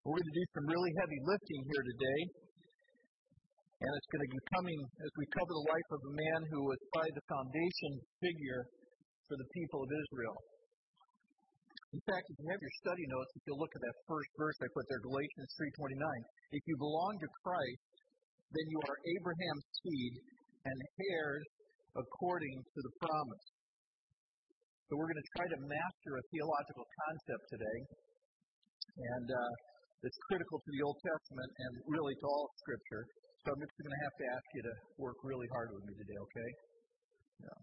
We're going to do some really heavy lifting here today. And it's going to be coming as we cover the life of a man who was probably the foundation figure for the people of Israel. In fact, if you have your study notes, if you look at that first verse I put there, Galatians 3.29, if you belong to Christ, then you are Abraham's seed and heirs according to the promise. So we're going to try to master a theological concept today. And uh, that's critical to the Old Testament and really to all Scripture. So I'm just going to have to ask you to work really hard with me today, okay? Yeah.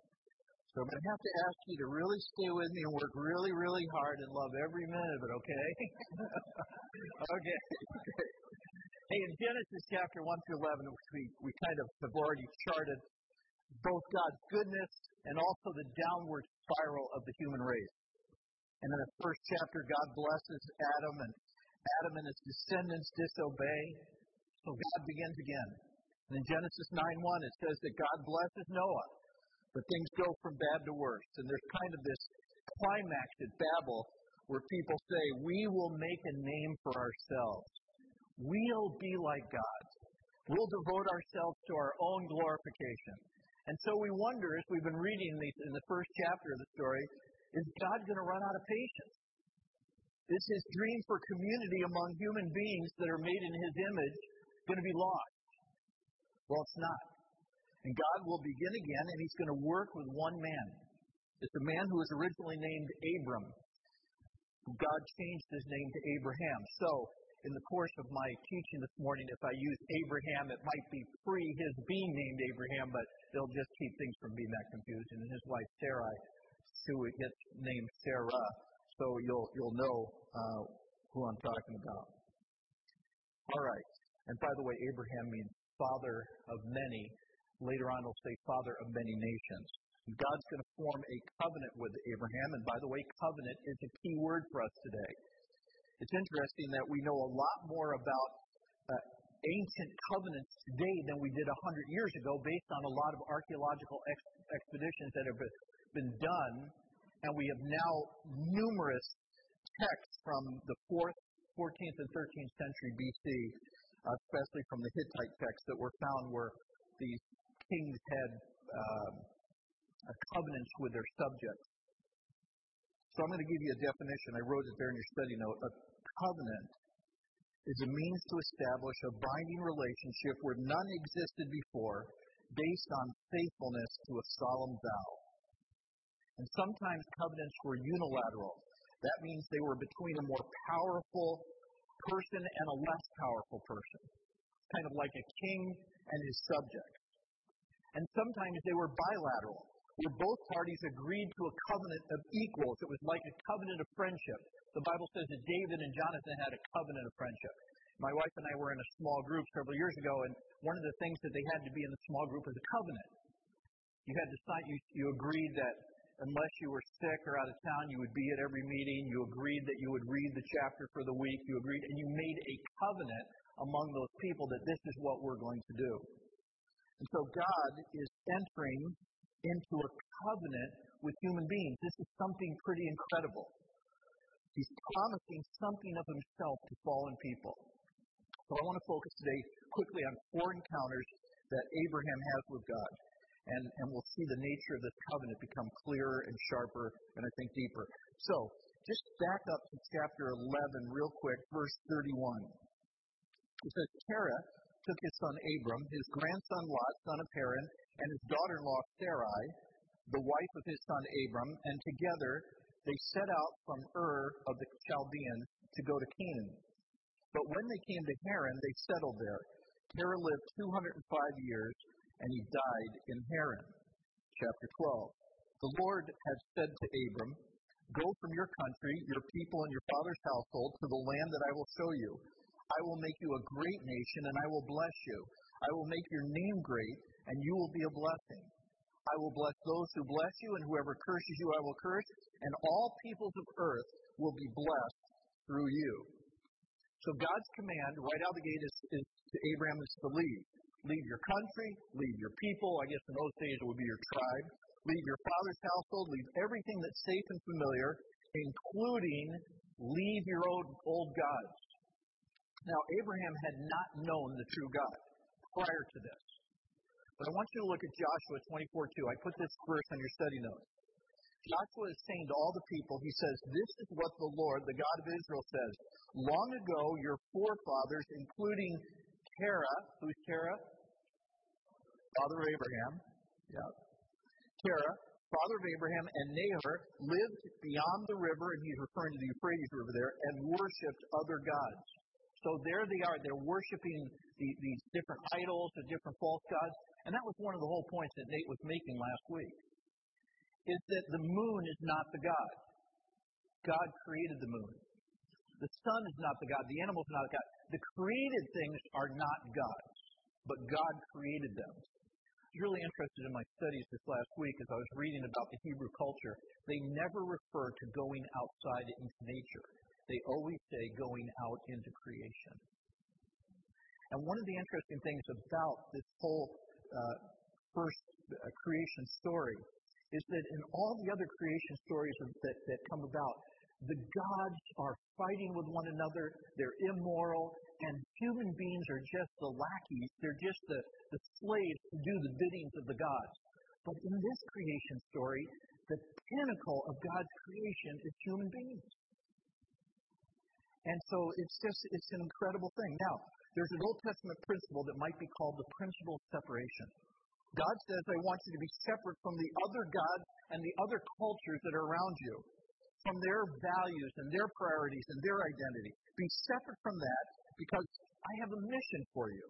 So I'm going to have to ask you to really stay with me and work really, really hard and love every minute of it, okay? okay. hey, in Genesis chapter 1 through 11, we, we kind of have already charted both God's goodness and also the downward spiral of the human race. And in the first chapter, God blesses Adam and Adam and his descendants disobey. So God begins again. And in Genesis 9 1, it says that God blesses Noah, but things go from bad to worse. And there's kind of this climax at Babel where people say, We will make a name for ourselves. We'll be like God. We'll devote ourselves to our own glorification. And so we wonder, as we've been reading these in the first chapter of the story, is God going to run out of patience? Is his dream for community among human beings that are made in his image going to be lost? Well, it's not. And God will begin again, and he's going to work with one man. It's a man who was originally named Abram. God changed his name to Abraham. So, in the course of my teaching this morning, if I use Abraham, it might be pre his being named Abraham, but they'll just keep things from being that confusing. And his wife Sarai, who gets named Sarah, so you'll you'll know uh, who I'm talking about. All right. And by the way, Abraham means father of many. Later on, it'll say father of many nations. God's going to form a covenant with Abraham. And by the way, covenant is a key word for us today. It's interesting that we know a lot more about uh, ancient covenants today than we did a hundred years ago based on a lot of archaeological ex- expeditions that have been done and we have now numerous texts from the 4th, 14th, and 13th century BC, uh, especially from the Hittite texts that were found where these kings had um, covenants with their subjects. So I'm going to give you a definition. I wrote it there in your study note. A covenant is a means to establish a binding relationship where none existed before based on faithfulness to a solemn vow. And sometimes covenants were unilateral. That means they were between a more powerful person and a less powerful person, kind of like a king and his subjects. And sometimes they were bilateral, where both parties agreed to a covenant of equals. It was like a covenant of friendship. The Bible says that David and Jonathan had a covenant of friendship. My wife and I were in a small group several years ago, and one of the things that they had to be in the small group was a covenant. You had to sign, you, you agreed that unless you were sick or out of town, you would be at every meeting. You agreed that you would read the chapter for the week. You agreed, and you made a covenant among those people that this is what we're going to do. And so God is entering into a covenant with human beings. This is something pretty incredible. He's promising something of himself to fallen people. So I want to focus today quickly on four encounters that Abraham has with God and, and we'll see the nature of this covenant become clearer and sharper and I think deeper. So, just back up to chapter 11 real quick, verse 31. It says, Terah took his son Abram, his grandson Lot, son of Haran, and his daughter in law Sarai, the wife of his son Abram, and together they set out from Ur of the Chaldeans to go to Canaan. But when they came to Haran, they settled there. Terah lived 205 years and he died in Haran. Chapter 12. The Lord had said to Abram, Go from your country, your people, and your father's household to the land that I will show you. I will make you a great nation, and I will bless you. I will make your name great, and you will be a blessing. I will bless those who bless you, and whoever curses you, I will curse, and all peoples of earth will be blessed through you. So God's command right out of the gate is, is to Abraham is to leave. Leave your country, leave your people. I guess in those days it would be your tribe. Leave your father's household, leave everything that's safe and familiar, including leave your old, old gods. Now, Abraham had not known the true God prior to this. But I want you to look at Joshua 24 2. I put this verse on your study notes. Joshua is saying to all the people, he says, This is what the Lord, the God of Israel, says. Long ago, your forefathers, including Terah, who's Terah? Father of Abraham. Yeah. Terah, father of Abraham, and Nahor lived beyond the river, and he's referring to the Euphrates River there, and worshipped other gods. So there they are. They're worshiping the, these different idols, the different false gods. And that was one of the whole points that Nate was making last week. Is that the moon is not the God. God created the moon. The sun is not the God. The animal is not God. The created things are not gods, but God created them. I was really interested in my studies this last week as I was reading about the Hebrew culture. They never refer to going outside into nature they always say going out into creation. And one of the interesting things about this whole uh, first uh, creation story is that in all the other creation stories that, that come about, the gods are fighting with one another, they're immoral, and human beings are just the lackeys, they're just the, the slaves to do the biddings of the gods. But in this creation story, the pinnacle of God's creation is human beings. And so it's just, it's an incredible thing. Now, there's an Old Testament principle that might be called the principle of separation. God says, I want you to be separate from the other gods and the other cultures that are around you, from their values and their priorities and their identity. Be separate from that because I have a mission for you.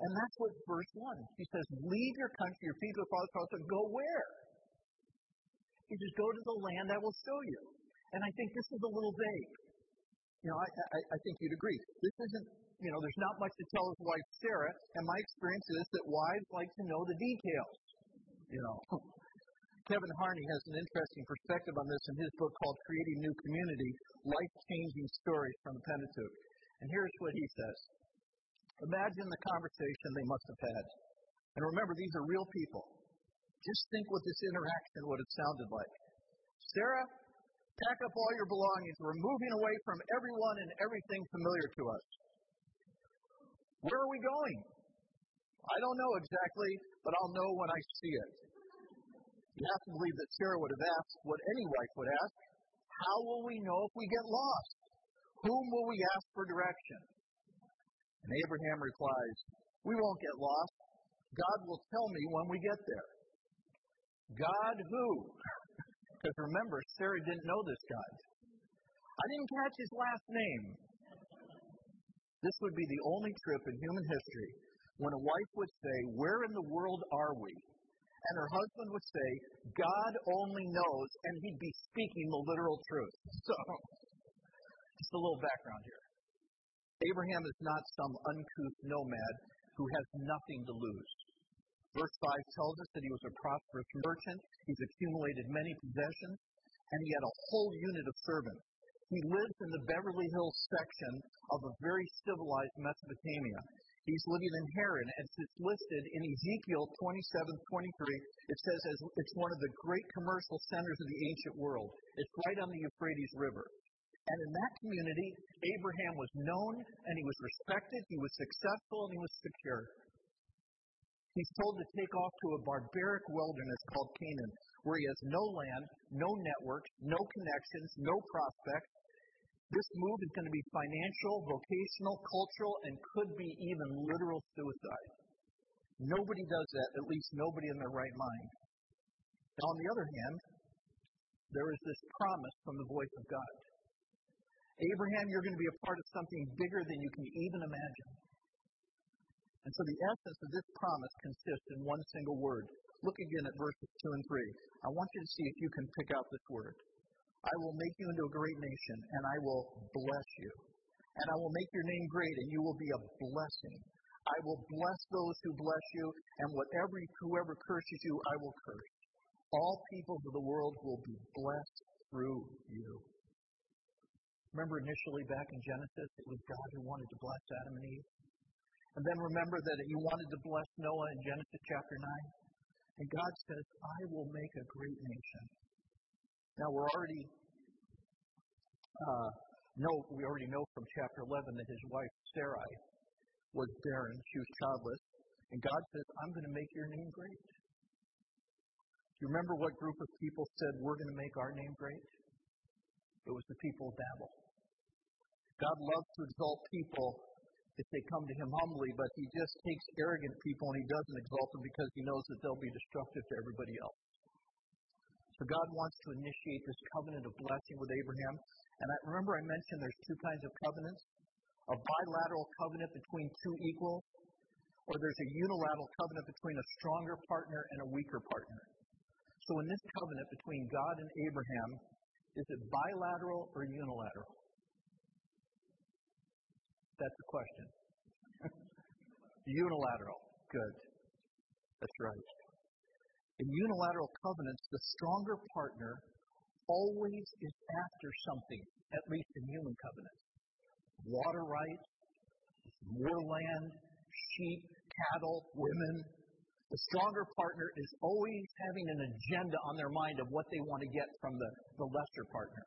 And that's what verse 1. He says, Leave your country, your people, your father's house, and go where? He says, Go to the land I will show you. And I think this is a little vague. You know, I, I, I think you'd agree. This isn't, you know, there's not much to tell his wife Sarah, and my experience is that wives like to know the details. You know, Kevin Harney has an interesting perspective on this in his book called Creating New Community Life Changing Stories from the Pentateuch. And here's what he says Imagine the conversation they must have had. And remember, these are real people. Just think what this interaction would have sounded like. Sarah, Pack up all your belongings. We're moving away from everyone and everything familiar to us. Where are we going? I don't know exactly, but I'll know when I see it. You have to believe that Sarah would have asked what any wife would ask How will we know if we get lost? Whom will we ask for direction? And Abraham replies, We won't get lost. God will tell me when we get there. God who? Because remember, Sarah didn't know this guy. I didn't catch his last name. This would be the only trip in human history when a wife would say, Where in the world are we? And her husband would say, God only knows, and he'd be speaking the literal truth. So, just a little background here. Abraham is not some uncouth nomad who has nothing to lose. Verse 5 tells us that he was a prosperous merchant. He's accumulated many possessions, and he had a whole unit of servants. He lives in the Beverly Hills section of a very civilized Mesopotamia. He's living in Haran, and it's listed in Ezekiel 27 23. It says it's one of the great commercial centers of the ancient world. It's right on the Euphrates River. And in that community, Abraham was known and he was respected, he was successful, and he was secure. He's told to take off to a barbaric wilderness called Canaan, where he has no land, no networks, no connections, no prospects. This move is going to be financial, vocational, cultural, and could be even literal suicide. Nobody does that, at least nobody in their right mind. On the other hand, there is this promise from the voice of God. Abraham, you're going to be a part of something bigger than you can even imagine. And so the essence of this promise consists in one single word. Look again at verses 2 and 3. I want you to see if you can pick out this word. I will make you into a great nation, and I will bless you. And I will make your name great, and you will be a blessing. I will bless those who bless you, and whatever whoever curses you, I will curse. All peoples of the world will be blessed through you. Remember initially back in Genesis, it was God who wanted to bless Adam and Eve. And then remember that he wanted to bless Noah in Genesis chapter 9. And God says, I will make a great nation. Now we're already uh, No, we already know from chapter 11 that his wife Sarai was barren. She was childless. And God says, I'm going to make your name great. Do you remember what group of people said, We're going to make our name great? It was the people of Babel. God loves to exalt people if they come to Him humbly, but He just takes arrogant people and He doesn't exalt them because He knows that they'll be destructive to everybody else. So God wants to initiate this covenant of blessing with Abraham. And I, remember I mentioned there's two kinds of covenants a bilateral covenant between two equals, or there's a unilateral covenant between a stronger partner and a weaker partner. So in this covenant between God and Abraham, is it bilateral or unilateral? That's the question. unilateral. Good. That's right. In unilateral covenants, the stronger partner always is after something, at least in human covenants water rights, more land, sheep, cattle, women. The stronger partner is always having an agenda on their mind of what they want to get from the, the lesser partner.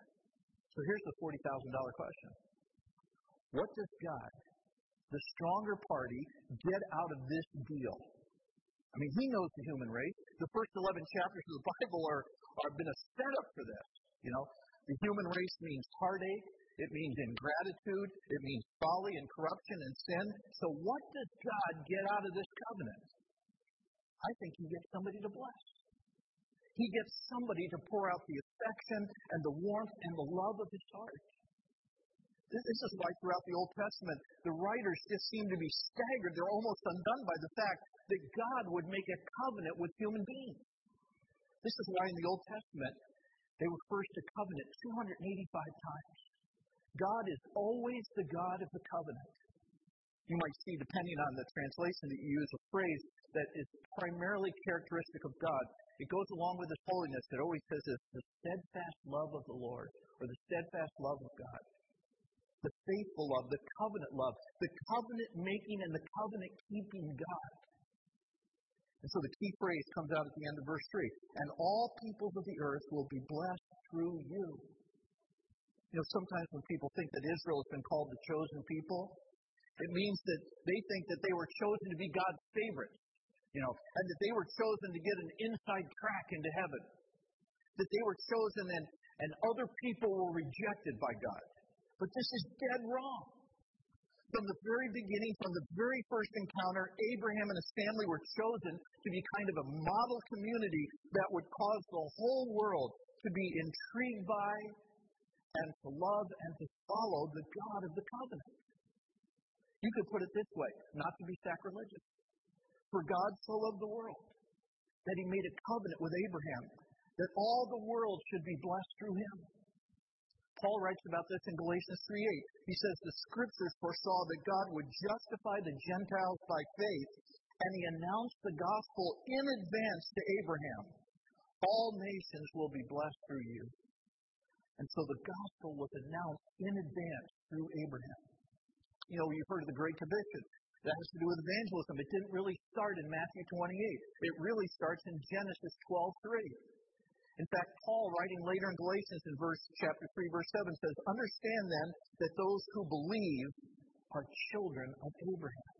So here's the $40,000 question What does God, the stronger party, get out of this deal? I mean, he knows the human race. The first 11 chapters of the Bible are, are been a setup for this. You know, the human race means heartache, it means ingratitude. It means folly and corruption and sin. So, what does God get out of this covenant? I think He gets somebody to bless. He gets somebody to pour out the affection and the warmth and the love of His heart. This is why throughout the Old Testament, the writers just seem to be staggered. They're almost undone by the fact that God would make a covenant with human beings. This is why in the Old Testament, they refers to covenant 285 times. God is always the God of the covenant. You might see, depending on the translation that you use, a phrase that is primarily characteristic of God. It goes along with His holiness. It always says this the steadfast love of the Lord, or the steadfast love of God. The faithful love, the covenant love, the covenant making and the covenant keeping God. And so the key phrase comes out at the end of verse 3 And all peoples of the earth will be blessed through you. You know, sometimes when people think that Israel has been called the chosen people, it means that they think that they were chosen to be God's favorite, you know, and that they were chosen to get an inside track into heaven. That they were chosen and, and other people were rejected by God. But this is dead wrong. From the very beginning, from the very first encounter, Abraham and his family were chosen to be kind of a model community that would cause the whole world to be intrigued by and to love and to follow the God of the covenant. You could put it this way not to be sacrilegious. For God so loved the world that he made a covenant with Abraham that all the world should be blessed through him. Paul writes about this in Galatians 3:8. He says the scriptures foresaw that God would justify the Gentiles by faith, and he announced the gospel in advance to Abraham. All nations will be blessed through you. And so the gospel was announced in advance through Abraham. You know, you've heard of the Great Commission. That has to do with evangelism. It didn't really start in Matthew 28. It really starts in Genesis 12:3. In fact, Paul, writing later in Galatians in verse chapter 3, verse 7, says, Understand then that those who believe are children of Abraham.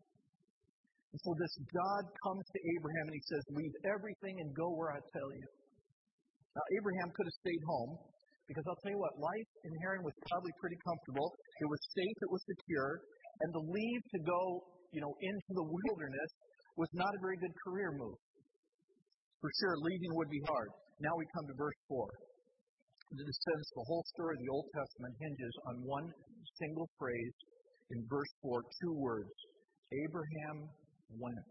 And so this God comes to Abraham and he says, Leave everything and go where I tell you. Now, Abraham could have stayed home, because I'll tell you what, life in Haran was probably pretty comfortable. It was safe, it was secure, and to leave to go, you know, into the wilderness was not a very good career move. For sure, leaving would be hard. Now we come to verse 4. In a sense, the whole story of the Old Testament hinges on one single phrase in verse 4, two words Abraham went.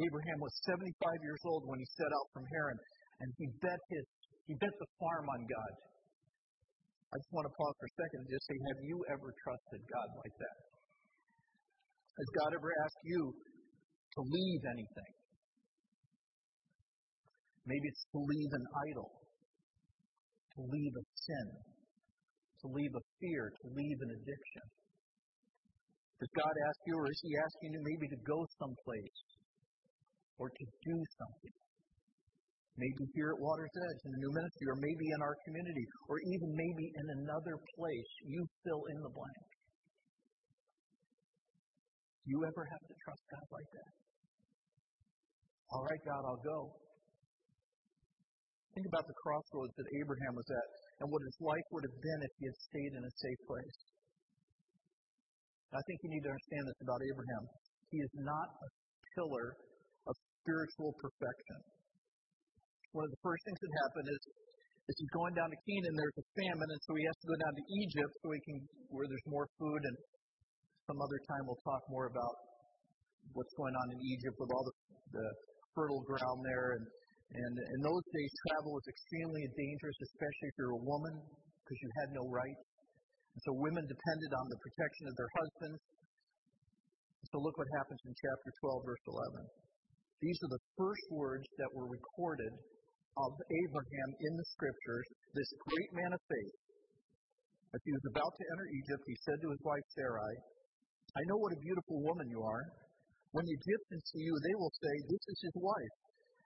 Abraham was 75 years old when he set out from Haran, and he bet his he bet the farm on God. I just want to pause for a second and just say, have you ever trusted God like that? Has God ever asked you to leave anything? Maybe it's to leave an idol, to leave a sin, to leave a fear, to leave an addiction. Does God ask you, or is He asking you maybe to go someplace or to do something? Maybe here at Water's Edge in the new ministry, or maybe in our community, or even maybe in another place. You fill in the blank. Do you ever have to trust God like that? All right, God, I'll go. Think about the crossroads that Abraham was at and what his life would have been if he had stayed in a safe place. I think you need to understand this about Abraham. He is not a pillar of spiritual perfection. One of the first things that happen is as he's going down to Canaan, there's a famine, and so he has to go down to Egypt so he can where there's more food. And some other time we'll talk more about what's going on in Egypt with all the, the fertile ground there. And, and in those days, travel was extremely dangerous, especially if you're a woman, because you had no rights. And so women depended on the protection of their husbands. So look what happens in chapter 12, verse 11. These are the first words that were recorded of Abraham in the scriptures, this great man of faith. As he was about to enter Egypt, he said to his wife Sarai, I know what a beautiful woman you are. When the Egyptians see you, they will say, This is his wife.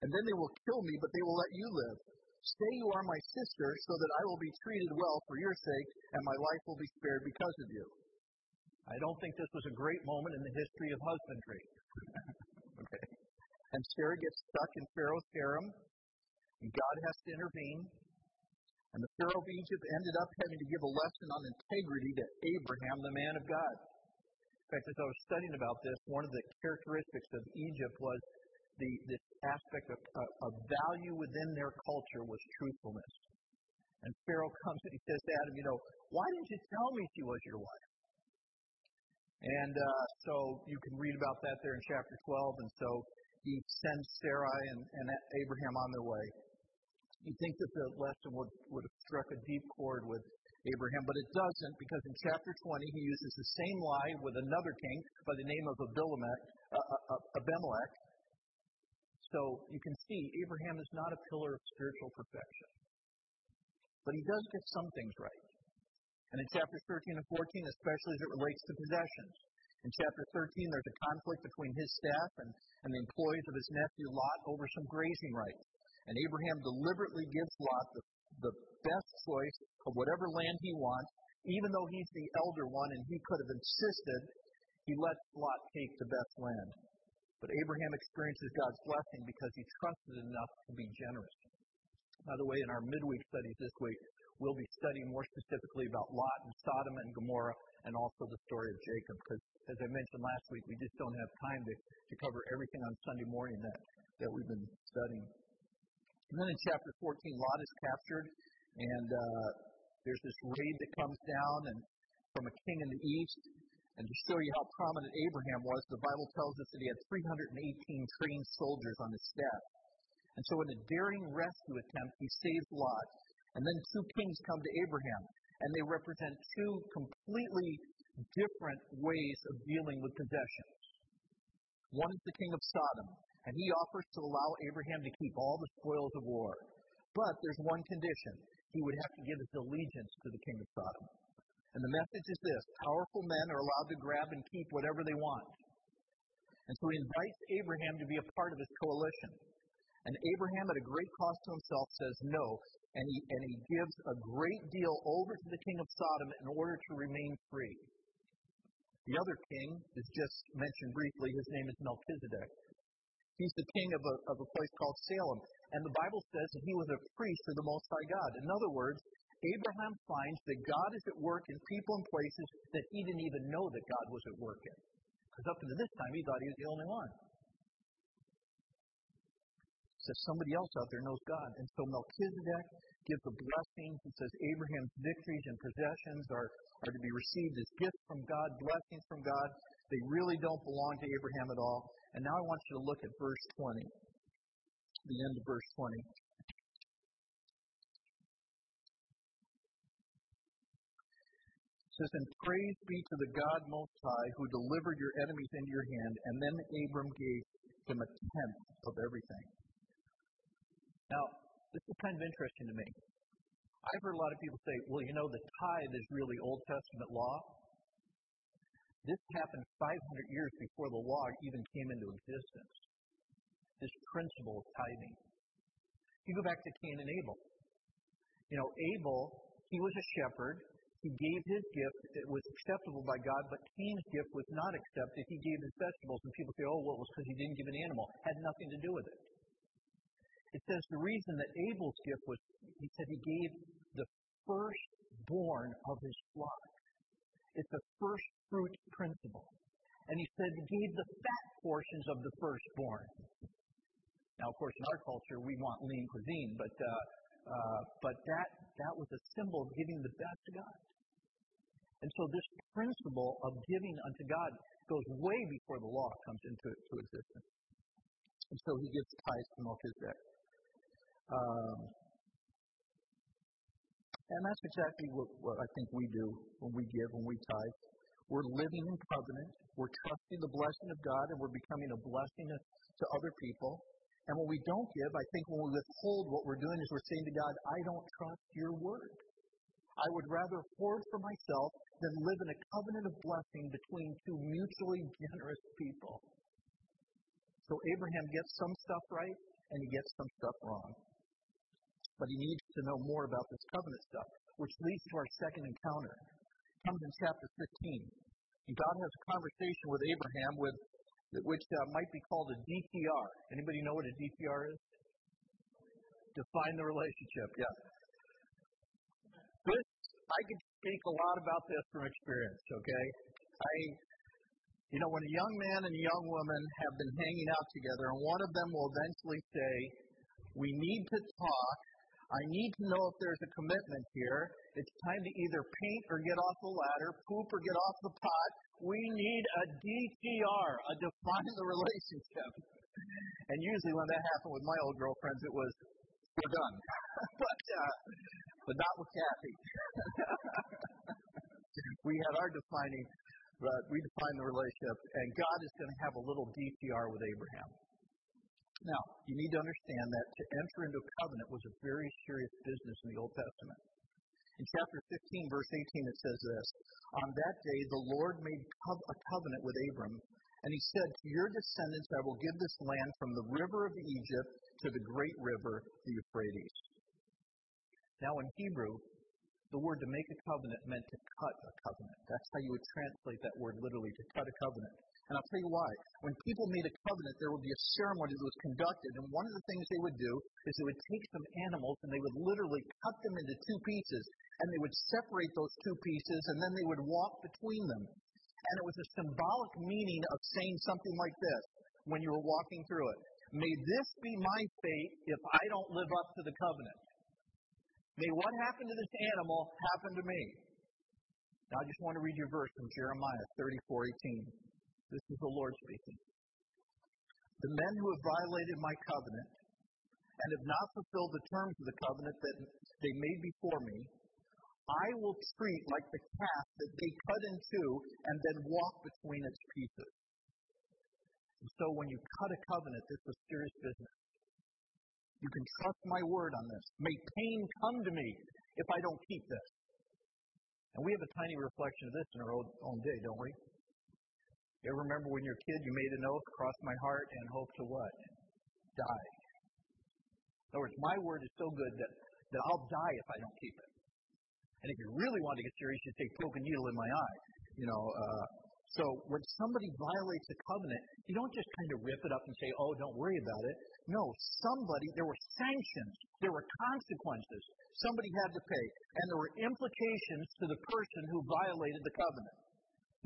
And then they will kill me, but they will let you live. Say you are my sister, so that I will be treated well for your sake, and my life will be spared because of you. I don't think this was a great moment in the history of husbandry. okay. And Sarah gets stuck in Pharaoh's harem, and God has to intervene. And the Pharaoh of Egypt ended up having to give a lesson on integrity to Abraham, the man of God. In fact, as I was studying about this, one of the characteristics of Egypt was the, this aspect of, uh, of value within their culture was truthfulness. And Pharaoh comes and he says to Adam, you know, why didn't you tell me she was your wife? And uh, so you can read about that there in chapter 12. And so he sends Sarai and, and Abraham on their way. You think that the lesson would, would have struck a deep chord with Abraham, but it doesn't because in chapter 20 he uses the same lie with another king by the name of Abimelech, uh, uh, Abimelech so you can see Abraham is not a pillar of spiritual perfection. But he does get some things right. And in chapters 13 and 14, especially as it relates to possessions. In chapter 13, there's a conflict between his staff and, and the employees of his nephew Lot over some grazing rights. And Abraham deliberately gives Lot the, the best choice of whatever land he wants, even though he's the elder one and he could have insisted, he lets Lot take the best land. But Abraham experiences God's blessing because he trusted enough to be generous. By the way, in our midweek studies this week, we'll be studying more specifically about Lot and Sodom and Gomorrah and also the story of Jacob. Because, as I mentioned last week, we just don't have time to, to cover everything on Sunday morning that, that we've been studying. And then in chapter 14, Lot is captured, and uh, there's this raid that comes down and from a king in the east, and to show you how prominent Abraham was, the Bible tells us that he had 318 trained soldiers on his staff. And so, in a daring rescue attempt, he saves Lot. And then two kings come to Abraham, and they represent two completely different ways of dealing with possessions. One is the king of Sodom, and he offers to allow Abraham to keep all the spoils of war. But there's one condition he would have to give his allegiance to the king of Sodom. And the message is this powerful men are allowed to grab and keep whatever they want. And so he invites Abraham to be a part of his coalition. And Abraham, at a great cost to himself, says no. And he, and he gives a great deal over to the king of Sodom in order to remain free. The other king is just mentioned briefly. His name is Melchizedek. He's the king of a, of a place called Salem. And the Bible says that he was a priest of the Most High God. In other words, Abraham finds that God is at work in people and places that he didn't even know that God was at work in. Because up until this time, he thought he was the only one. So somebody else out there knows God. And so Melchizedek gives a blessing. He says Abraham's victories and possessions are, are to be received as gifts from God, blessings from God. They really don't belong to Abraham at all. And now I want you to look at verse 20, the end of verse 20. Says, And praise be to the God Most High who delivered your enemies into your hand. And then Abram gave him a tenth of everything. Now, this is kind of interesting to me. I've heard a lot of people say, well, you know, the tithe is really Old Testament law. This happened 500 years before the law even came into existence. This principle of tithing. You go back to Cain and Abel. You know, Abel, he was a shepherd. He gave his gift. It was acceptable by God, but Cain's gift was not accepted. He gave his vegetables, and people say, oh, well, it was because he didn't give an animal. It had nothing to do with it. It says the reason that Abel's gift was, he said he gave the firstborn of his flock. It's a first fruit principle. And he said he gave the fat portions of the firstborn. Now, of course, in our culture, we want lean cuisine, but uh, but that that was a symbol of giving the best to God. And so, this principle of giving unto God goes way before the law comes into to existence. And so, he gives tithes to Melchizedek. Um, and that's exactly what, what I think we do when we give, when we tithe. We're living in covenant. We're trusting the blessing of God, and we're becoming a blessing to other people. And when we don't give, I think when we withhold, what we're doing is we're saying to God, I don't trust your word. I would rather hoard for myself than live in a covenant of blessing between two mutually generous people. So Abraham gets some stuff right and he gets some stuff wrong. But he needs to know more about this covenant stuff, which leads to our second encounter. It comes in chapter 15. And God has a conversation with Abraham with which uh, might be called a DTR. Anybody know what a DTR is? Define the relationship. Yeah. This I could speak a lot about this from experience. Okay, I, you know, when a young man and a young woman have been hanging out together, and one of them will eventually say, "We need to talk I need to know if there's a commitment here. It's time to either paint or get off the ladder, poop or get off the pot. We need a DTR, a define the relationship. And usually when that happened with my old girlfriends, it was, we're done. but, uh, but not with Kathy. we had our defining, but we defined the relationship, and God is going to have a little DTR with Abraham. Now, you need to understand that to enter into a covenant was a very serious business in the Old Testament. In chapter 15, verse 18, it says this On that day, the Lord made a covenant with Abram, and he said, To your descendants I will give this land from the river of Egypt to the great river, the Euphrates. Now, in Hebrew, the word to make a covenant meant to cut a covenant. That's how you would translate that word literally, to cut a covenant. And I'll tell you why. When people made a covenant, there would be a ceremony that was conducted, and one of the things they would do is they would take some animals and they would literally cut them into two pieces, and they would separate those two pieces, and then they would walk between them. And it was a symbolic meaning of saying something like this when you were walking through it. May this be my fate if I don't live up to the covenant. May what happened to this animal happen to me. Now I just want to read you a verse from Jeremiah 34:18. This is the Lord speaking. The men who have violated my covenant and have not fulfilled the terms of the covenant that they made before me, I will treat like the calf that they cut in two and then walk between its pieces. And so when you cut a covenant, this is serious business. You can trust my word on this. May pain come to me if I don't keep this. And we have a tiny reflection of this in our own day, don't we? You ever remember when you were a kid, you made an oath, cross my heart, and hope to what? Die. In other words, my word is so good that, that I'll die if I don't keep it. And if you really want to get serious, you say, poke a needle in my eye. You know, uh, so when somebody violates a covenant, you don't just kind of rip it up and say, oh, don't worry about it. No, somebody, there were sanctions, there were consequences. Somebody had to pay. And there were implications to the person who violated the covenant.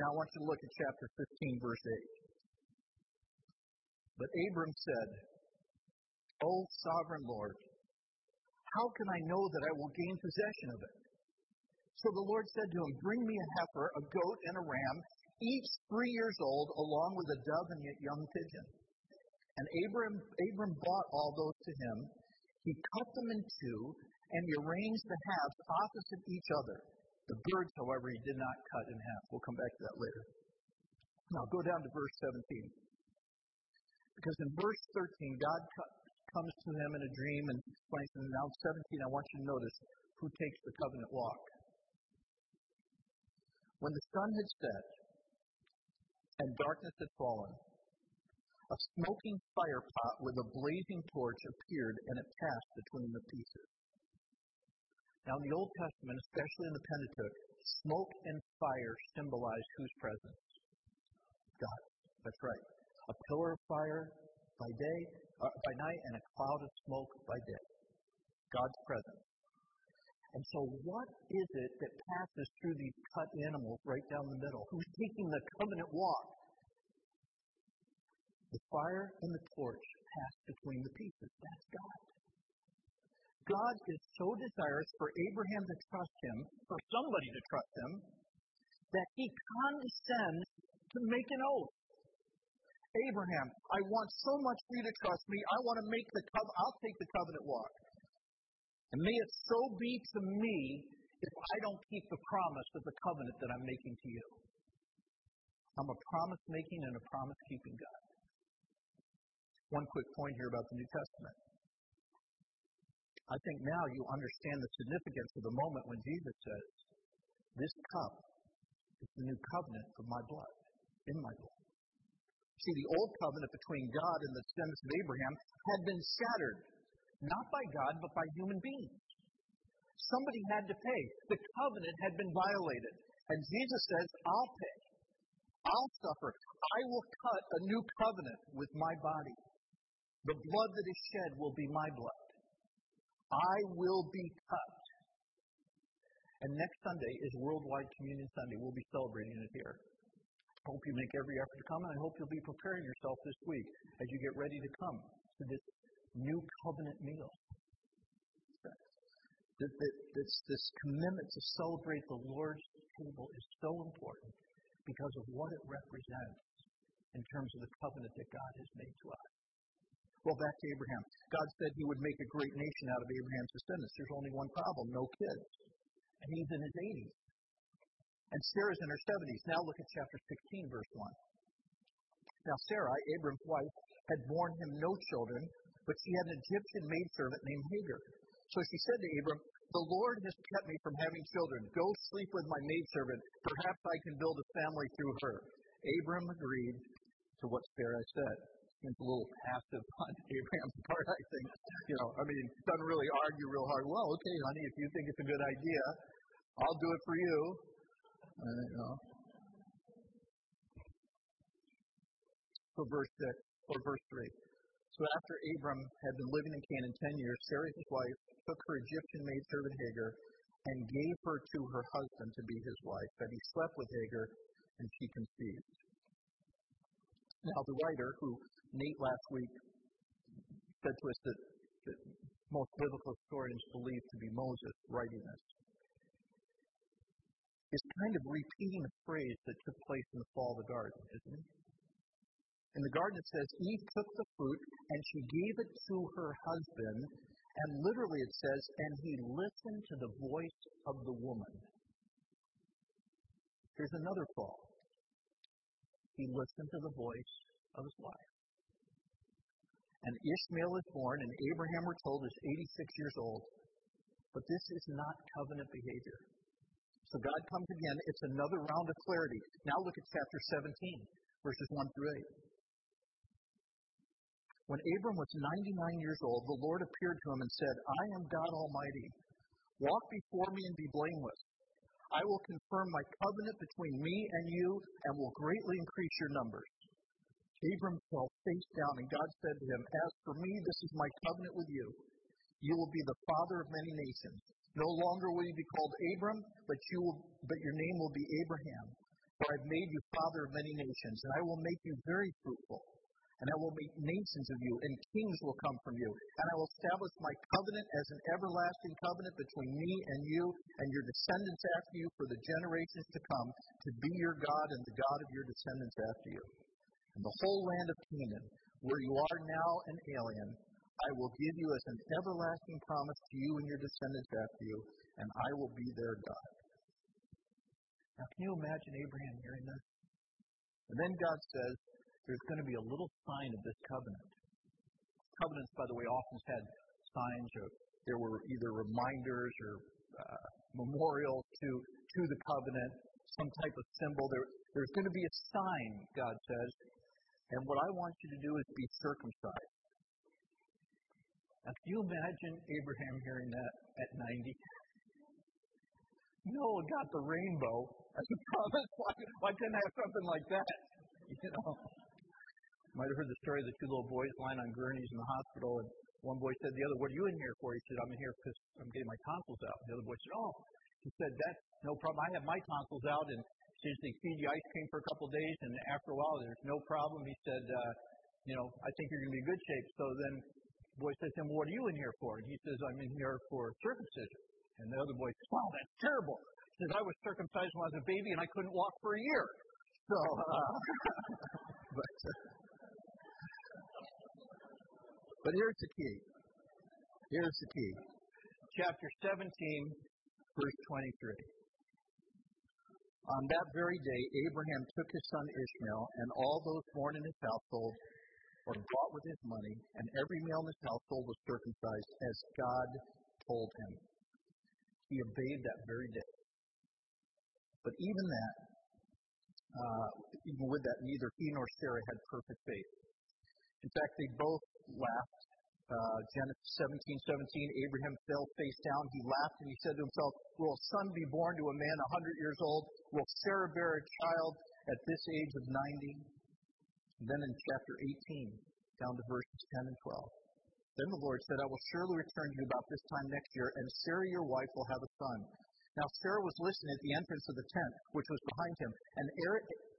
Now I want you to look at chapter 15, verse 8. But Abram said, O sovereign Lord, how can I know that I will gain possession of it? So the Lord said to him, Bring me a heifer, a goat, and a ram, each three years old, along with a dove and a young pigeon. And Abram, Abram bought all those to him. He cut them in two, and he arranged the halves opposite each other. The birds, however, he did not cut in half. We'll come back to that later. Now go down to verse 17. Because in verse 13, God comes to him in a dream and explains, and now 17, I want you to notice who takes the covenant walk. When the sun had set and darkness had fallen, a smoking fire pot with a blazing torch appeared and it passed between the pieces. Now, in the Old Testament, especially in the Pentateuch, smoke and fire symbolize whose presence? God. That's right. A pillar of fire by day, uh, by night, and a cloud of smoke by day. God's presence. And so, what is it that passes through these cut animals right down the middle? Who's taking the covenant walk? The fire and the torch pass between the pieces. That's God. God is so desirous for Abraham to trust him, for somebody to trust him, that he condescends to make an oath. Abraham, I want so much for you to trust me. I want to make the covenant. I'll take the covenant walk. And may it so be to me if I don't keep the promise of the covenant that I'm making to you. I'm a promise making and a promise keeping God. One quick point here about the New Testament. I think now you understand the significance of the moment when Jesus says, This cup is the new covenant of my blood, in my blood. See, the old covenant between God and the descendants of Abraham had been shattered, not by God, but by human beings. Somebody had to pay. The covenant had been violated. And Jesus says, I'll pay. I'll suffer. I will cut a new covenant with my body. The blood that is shed will be my blood. I will be cut. And next Sunday is Worldwide Communion Sunday. We'll be celebrating it here. I hope you make every effort to come, and I hope you'll be preparing yourself this week as you get ready to come to this new covenant meal. This, this, this commitment to celebrate the Lord's table is so important because of what it represents in terms of the covenant that God has made to us. Well, back to Abraham. God said he would make a great nation out of Abraham's descendants. There's only one problem no kids. And he's in his 80s. And Sarah's in her 70s. Now look at chapter 16, verse 1. Now, Sarai, Abram's wife, had borne him no children, but she had an Egyptian maidservant named Hagar. So she said to Abram, The Lord has kept me from having children. Go sleep with my maidservant. Perhaps I can build a family through her. Abram agreed to what Sarai said seems a little passive on Abraham's part, I think. You know, I mean, doesn't really argue real hard. Well, okay, honey, if you think it's a good idea, I'll do it for you. Uh, you know. So verse six or verse three. So after Abram had been living in Canaan ten years, Sarah his wife took her Egyptian maid servant Hagar and gave her to her husband to be his wife. But he slept with Hagar, and she conceived. Now the writer who Nate last week said to us that, that most biblical historians believe to be Moses writing this, is kind of repeating a phrase that took place in the fall of the garden, isn't it? In the garden, it says, Eve took the fruit and she gave it to her husband. And literally, it says, and he listened to the voice of the woman. Here's another fall. He listened to the voice of his wife. And Ishmael is born, and Abraham, we're told, is 86 years old. But this is not covenant behavior. So God comes again. It's another round of clarity. Now look at chapter 17, verses 1 through 8. When Abram was 99 years old, the Lord appeared to him and said, I am God Almighty. Walk before me and be blameless. I will confirm my covenant between me and you and will greatly increase your numbers. Abram fell face down, and God said to him, As for me, this is my covenant with you. You will be the father of many nations. No longer will you be called Abram, but, you will, but your name will be Abraham. For I've made you father of many nations, and I will make you very fruitful. And I will make nations of you, and kings will come from you. And I will establish my covenant as an everlasting covenant between me and you and your descendants after you for the generations to come, to be your God and the God of your descendants after you. And the whole land of Canaan, where you are now an alien, I will give you as an everlasting promise to you and your descendants after you, and I will be their God. Now, can you imagine Abraham hearing this? And then God says, there's going to be a little sign of this covenant. Covenants, by the way, often had signs, or there were either reminders or uh, memorials to, to the covenant, some type of symbol. There, there's going to be a sign, God says, And what I want you to do is be circumcised. Now, can you imagine Abraham hearing that at 90? Noah got the rainbow as a promise. Why, why couldn't I have something like that? You know? Might have heard the story of the two little boys lying on gurneys in the hospital, and one boy said to the other, What are you in here for? He said, I'm in here because I'm getting my tonsils out. The other boy said, Oh. He said, That's no problem. I have my tonsils out, and since they feed you ice cream for a couple of days, and after a while, there's no problem. He said, uh, You know, I think you're going to be in good shape. So then the boy says to him, What are you in here for? And he says, I'm in here for circumcision. And the other boy says, Wow, that's terrible. He says, I was circumcised when I was a baby and I couldn't walk for a year. So, uh, but, uh, but here's the key. Here's the key. Chapter 17, verse 23. On that very day, Abraham took his son Ishmael and all those born in his household or bought with his money, and every male in his household was circumcised as God told him. He obeyed that very day. But even that, uh, even with that, neither he nor Sarah had perfect faith. In fact, they both laughed. Uh, Genesis 17, 17, Abraham fell face down. He laughed and he said to himself, Will a son be born to a man a 100 years old? Will Sarah bear a child at this age of 90? And then in chapter 18, down to verses 10 and 12. Then the Lord said, I will surely return to you about this time next year, and Sarah your wife will have a son. Now Sarah was listening at the entrance of the tent, which was behind him, and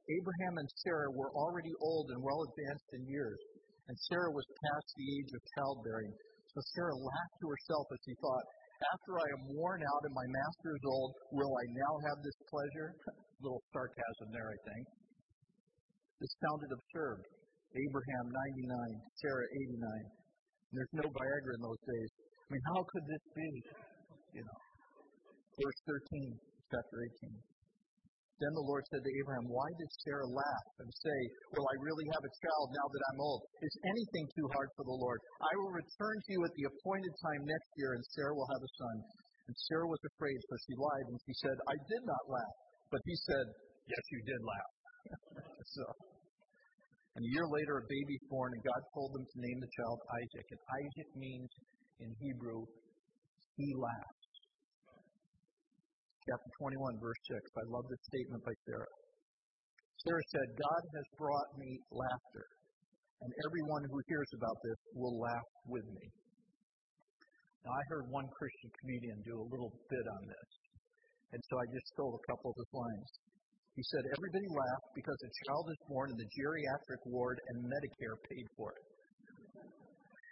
Abraham and Sarah were already old and well advanced in years, and Sarah was past the age of childbearing. So Sarah laughed to herself as she thought, After I am worn out and my master is old, will I now have this pleasure? A little sarcasm there, I think. This sounded absurd. Abraham 99, Sarah 89. There's no Viagra in those days. I mean, how could this be? You know. Verse 13, chapter 18. Then the Lord said to Abraham, Why did Sarah laugh and say, Will I really have a child now that I'm old? Is anything too hard for the Lord? I will return to you at the appointed time next year, and Sarah will have a son. And Sarah was afraid, so she lied, and she said, I did not laugh. But he said, Yes, you did laugh. so, and a year later, a baby born, and God told them to name the child Isaac. And Isaac means, in Hebrew, he laughs. Chapter 21, verse 6. I love this statement by Sarah. Sarah said, God has brought me laughter, and everyone who hears about this will laugh with me. Now, I heard one Christian comedian do a little bit on this, and so I just stole a couple of his lines. He said, Everybody laughed because a child is born in the geriatric ward and Medicare paid for it.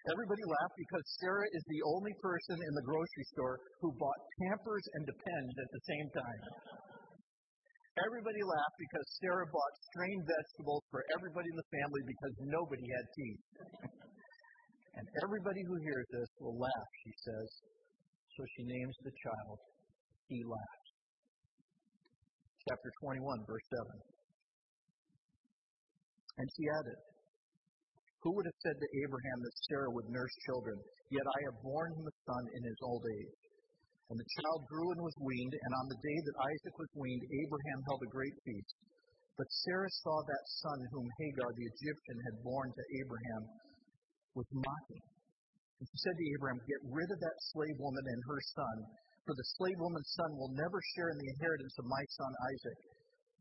Everybody laughed because Sarah is the only person in the grocery store who bought Pampers and Depends at the same time. Everybody laughed because Sarah bought strained vegetables for everybody in the family because nobody had teeth. and everybody who hears this will laugh, she says. So she names the child He Laughs chapter 21, verse 7. And she added, Who would have said to Abraham that Sarah would nurse children? Yet I have borne him a son in his old age. And the child grew and was weaned, and on the day that Isaac was weaned, Abraham held a great feast. But Sarah saw that son whom Hagar the Egyptian had borne to Abraham was mocking. And she said to Abraham, Get rid of that slave woman and her son, for the slave woman's son will never share in the inheritance of my son Isaac.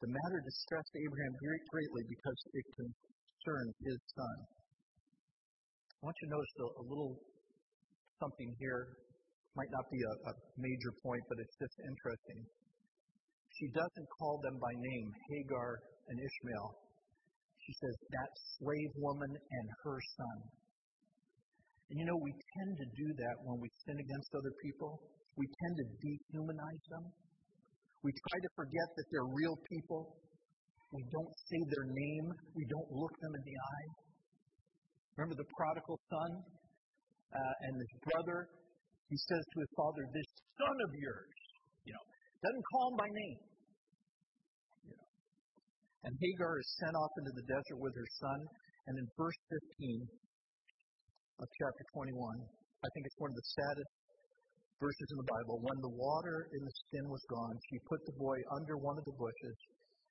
The matter distressed Abraham very greatly because it concerned his son. I want you to notice a, a little something here. Might not be a, a major point, but it's just interesting. She doesn't call them by name, Hagar and Ishmael. She says, that slave woman and her son. And you know, we tend to do that when we sin against other people. We tend to dehumanize them. We try to forget that they're real people. We don't say their name. We don't look them in the eye. Remember the prodigal son uh, and his brother? He says to his father, This son of yours, you know, doesn't call him by name. You know. And Hagar is sent off into the desert with her son. And in verse 15 of chapter 21, I think it's one of the saddest verses in the Bible. When the water in the skin was gone, she put the boy under one of the bushes,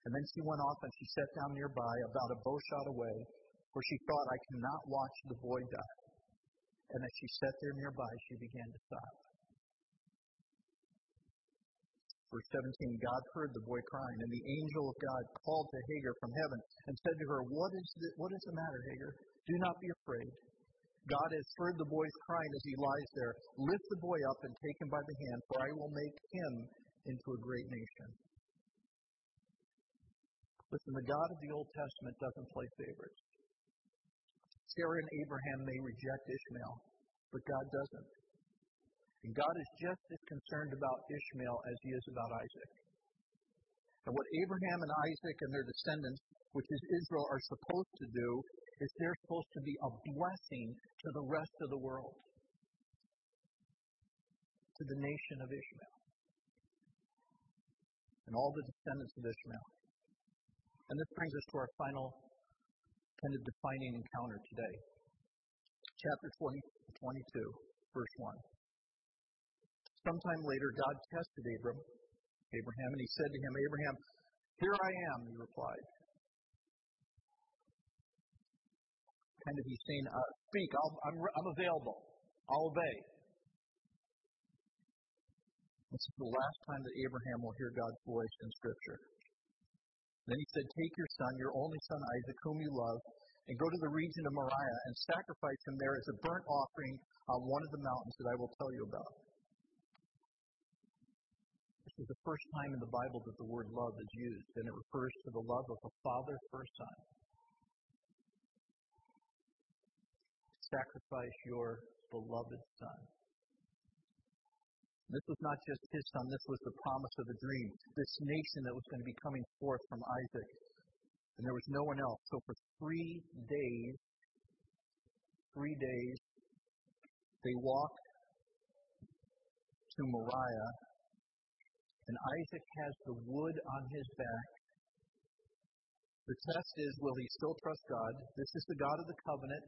and then she went off and she sat down nearby, about a bow shot away. For she thought, I cannot watch the boy die. And as she sat there nearby, she began to sob. Verse 17 God heard the boy crying, and the angel of God called to Hagar from heaven and said to her, What is the, what is the matter, Hagar? Do not be afraid. God has heard the boy's crying as he lies there. Lift the boy up and take him by the hand, for I will make him into a great nation. Listen, the God of the Old Testament doesn't play favorites. Sarah and Abraham may reject Ishmael, but God doesn't. And God is just as concerned about Ishmael as he is about Isaac. And what Abraham and Isaac and their descendants, which is Israel, are supposed to do is they're supposed to be a blessing to the rest of the world, to the nation of Ishmael, and all the descendants of Ishmael. And this brings us to our final kind of defining encounter today. Chapter 20, 22, verse 1. Sometime later, God tested Abram, Abraham, and he said to him, Abraham, here I am, he replied. Kind of he's saying, uh, speak, i I'm, I'm available. I'll obey. This is the last time that Abraham will hear God's voice in Scripture. Then he said, Take your son, your only son Isaac, whom you love, and go to the region of Moriah and sacrifice him there as a burnt offering on one of the mountains that I will tell you about. This is the first time in the Bible that the word love is used, and it refers to the love of a father for a son. Sacrifice your beloved son. This was not just his son, this was the promise of a dream. This nation that was going to be coming forth from Isaac. And there was no one else. So for three days, three days, they walked to Moriah, and Isaac has the wood on his back. The test is will he still trust God? This is the God of the covenant.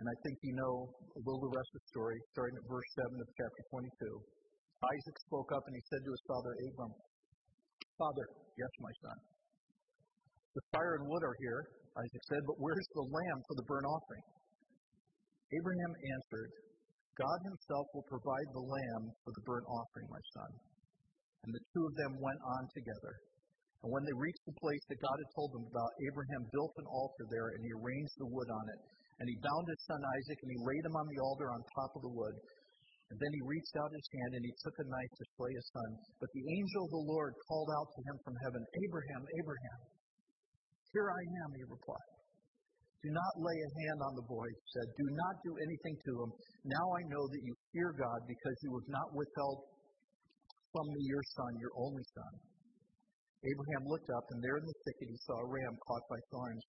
And I think you know a little the rest of the story, starting at verse 7 of chapter 22. Isaac spoke up and he said to his father Abram, Father, yes, my son. The fire and wood are here, Isaac said, but where's the lamb for the burnt offering? Abraham answered, God himself will provide the lamb for the burnt offering, my son. And the two of them went on together. And when they reached the place that God had told them about, Abraham built an altar there and he arranged the wood on it. And he bound his son Isaac, and he laid him on the altar on top of the wood. And then he reached out his hand, and he took a knife to slay his son. But the angel of the Lord called out to him from heaven, Abraham, Abraham. Here I am, he replied. Do not lay a hand on the boy, he said. Do not do anything to him. Now I know that you fear God because you have not withheld from me your son, your only son. Abraham looked up, and there in the thicket he saw a ram caught by thorns.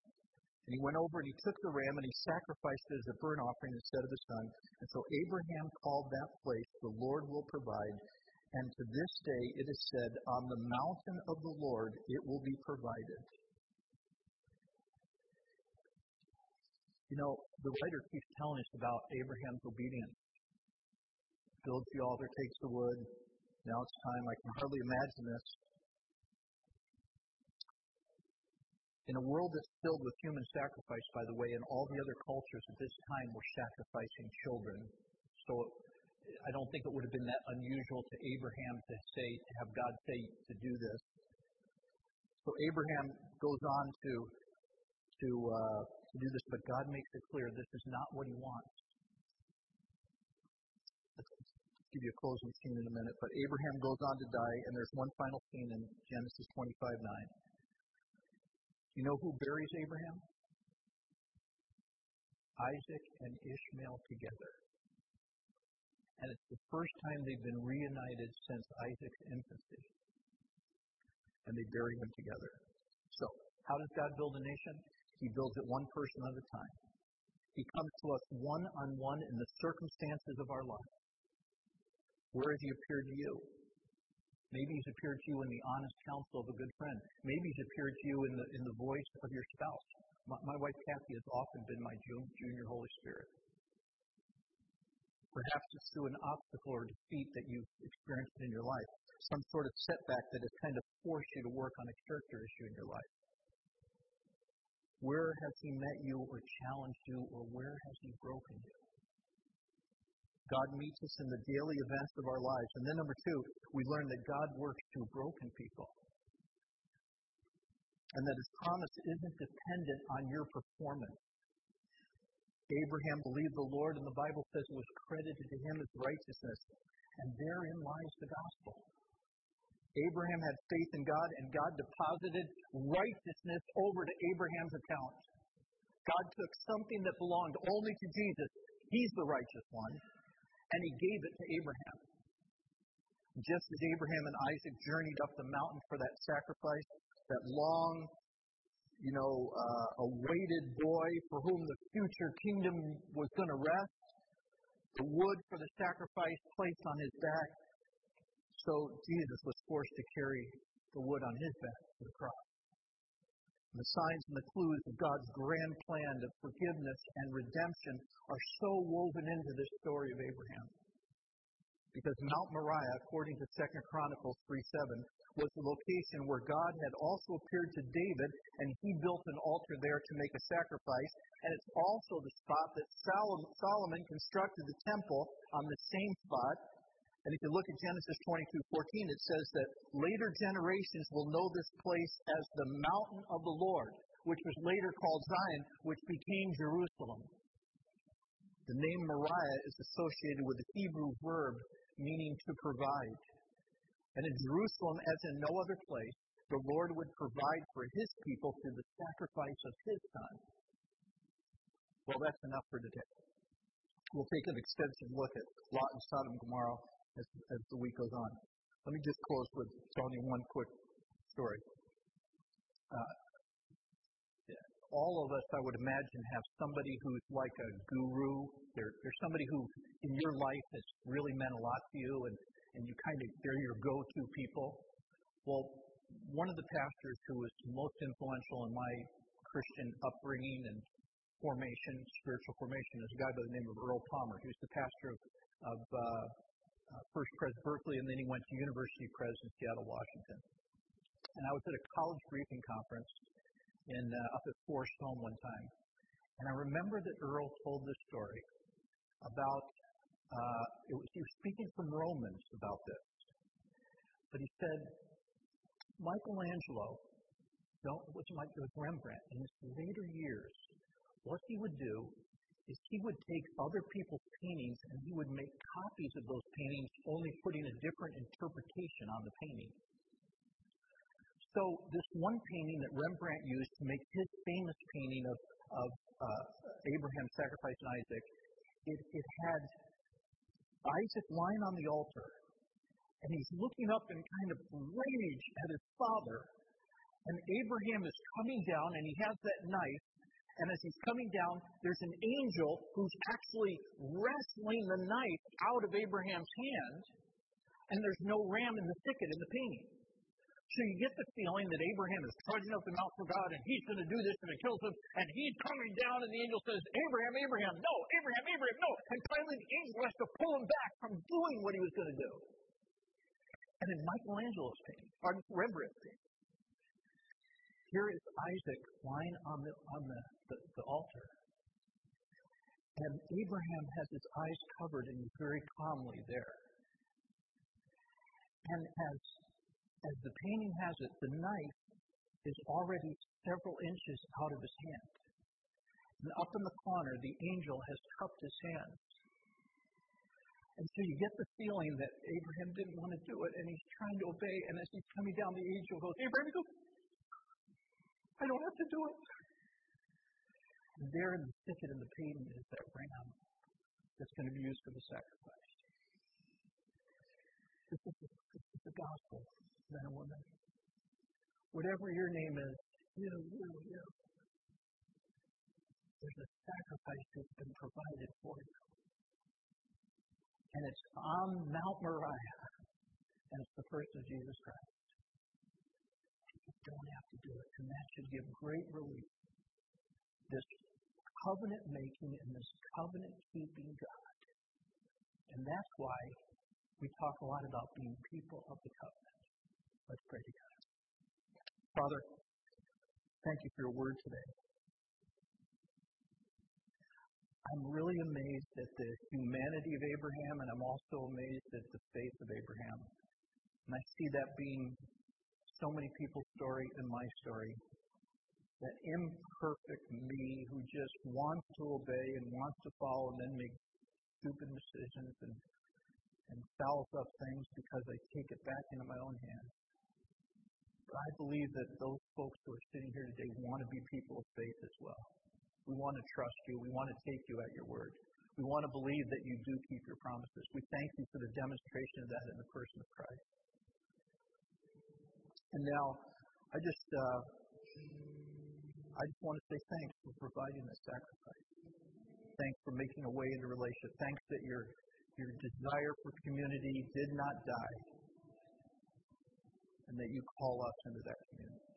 And he went over and he took the ram and he sacrificed it as a burnt offering instead of the son. And so Abraham called that place, The Lord will provide. And to this day it is said, On the mountain of the Lord it will be provided. You know, the writer keeps telling us about Abraham's obedience. Builds the altar, takes the wood. Now it's time. I can hardly imagine this. In a world that's filled with human sacrifice, by the way, and all the other cultures at this time were sacrificing children. So I don't think it would have been that unusual to Abraham to say, to have God say to do this. So Abraham goes on to to uh, to do this, but God makes it clear this is not what He wants. Let's give you a closing scene in a minute. But Abraham goes on to die, and there's one final scene in Genesis 25 9. You know who buries Abraham? Isaac and Ishmael together. And it's the first time they've been reunited since Isaac's infancy. And they bury him together. So, how does God build a nation? He builds it one person at a time. He comes to us one on one in the circumstances of our life. Where has He appeared to you? Maybe he's appeared to you in the honest counsel of a good friend. Maybe he's appeared to you in the, in the voice of your spouse. My, my wife Kathy has often been my junior Holy Spirit. Perhaps it's through an obstacle or defeat that you've experienced in your life, some sort of setback that has kind of forced you to work on a character issue in your life. Where has he met you or challenged you, or where has he broken you? God meets us in the daily events of our lives. And then, number two, we learn that God works through broken people. And that his promise isn't dependent on your performance. Abraham believed the Lord, and the Bible says it was credited to him as righteousness. And therein lies the gospel. Abraham had faith in God, and God deposited righteousness over to Abraham's account. God took something that belonged only to Jesus, he's the righteous one, and he gave it to Abraham. Just as Abraham and Isaac journeyed up the mountain for that sacrifice, that long, you know, uh, awaited boy for whom the future kingdom was going to rest, the wood for the sacrifice placed on his back, so Jesus was forced to carry the wood on his back to the cross. The signs and the clues of God's grand plan of forgiveness and redemption are so woven into this story of Abraham. Because Mount Moriah, according to 2 Chronicles 3:7, was the location where God had also appeared to David, and he built an altar there to make a sacrifice. And it's also the spot that Solomon constructed the temple on the same spot and if you look at Genesis 22:14, it says that later generations will know this place as the mountain of the Lord, which was later called Zion, which became Jerusalem. The name Moriah is associated with the Hebrew verb meaning to provide. And in Jerusalem, as in no other place, the Lord would provide for his people through the sacrifice of his son. Well, that's enough for today. We'll take an extensive look at Lot and Sodom tomorrow as, the week goes on. Let me just close with telling you one quick story. Uh, all of us, I would imagine, have somebody who's like a guru. They're, they're somebody who, in your life, has really meant a lot to you, and, and you kind of, they're your go to people. Well, one of the pastors who was most influential in my Christian upbringing and formation, spiritual formation, is a guy by the name of Earl Palmer. He was the pastor of, of uh, first Pres Berkeley, and then he went to University Pres in Seattle, Washington. And I was at a college briefing conference in uh, up at Forest Home one time, and I remember that Earl told this story about uh, was, he was speaking from Romans about this, but he said Michelangelo, don't, was, Rembrandt, in his later years, what he would do is he would take other people's paintings and he would make copies of those paintings, only putting a different interpretation on the painting. So this one painting that Rembrandt used to make his famous painting of, of uh, Abraham's sacrifice and Isaac, it, it had Isaac lying on the altar, and he's looking up in kind of rage at his father, and Abraham is coming down, and he has that knife, and as he's coming down, there's an angel who's actually wrestling the knife out of Abraham's hand, and there's no ram in the thicket in the painting. So you get the feeling that Abraham is trudging up the mountain for God, and he's going to do this, and it kills him, and he's coming down, and the angel says, Abraham, Abraham, no, Abraham, Abraham, no. And finally the angel has to pull him back from doing what he was going to do. And in Michelangelo's painting, or Rembrandt's painting, here is Isaac lying on the, on the, the, the altar. And Abraham has his eyes covered and he's very calmly there. And as, as the painting has it, the knife is already several inches out of his hand. And up in the corner, the angel has cupped his hands. And so you get the feeling that Abraham didn't want to do it, and he's trying to obey. And as he's coming down, the angel goes, Abraham, goes, I don't have to do it. There in the thicket in the painting is that ram that's going to be used for the sacrifice. This is the, this is the gospel, men and women. Whatever your name is, you, you, you. There's a sacrifice that's been provided for you. And it's on Mount Moriah. And it's the person of Jesus Christ You don't have to do it. And that should give great relief. This covenant making and this covenant keeping God. And that's why we talk a lot about being people of the covenant. Let's pray together. Father, thank you for your word today. I'm really amazed at the humanity of Abraham, and I'm also amazed at the faith of Abraham. And I see that being so many people's story and my story that imperfect me who just wants to obey and wants to follow and then make stupid decisions and, and fouls up things because I take it back into my own hands. But I believe that those folks who are sitting here today want to be people of faith as well. We want to trust you. We want to take you at your word. We want to believe that you do keep your promises. We thank you for the demonstration of that in the person of Christ. And now, I just, uh, I just want to say thanks for providing this sacrifice. Thanks for making a way into relationship. Thanks that your your desire for community did not die, and that you call us into that community.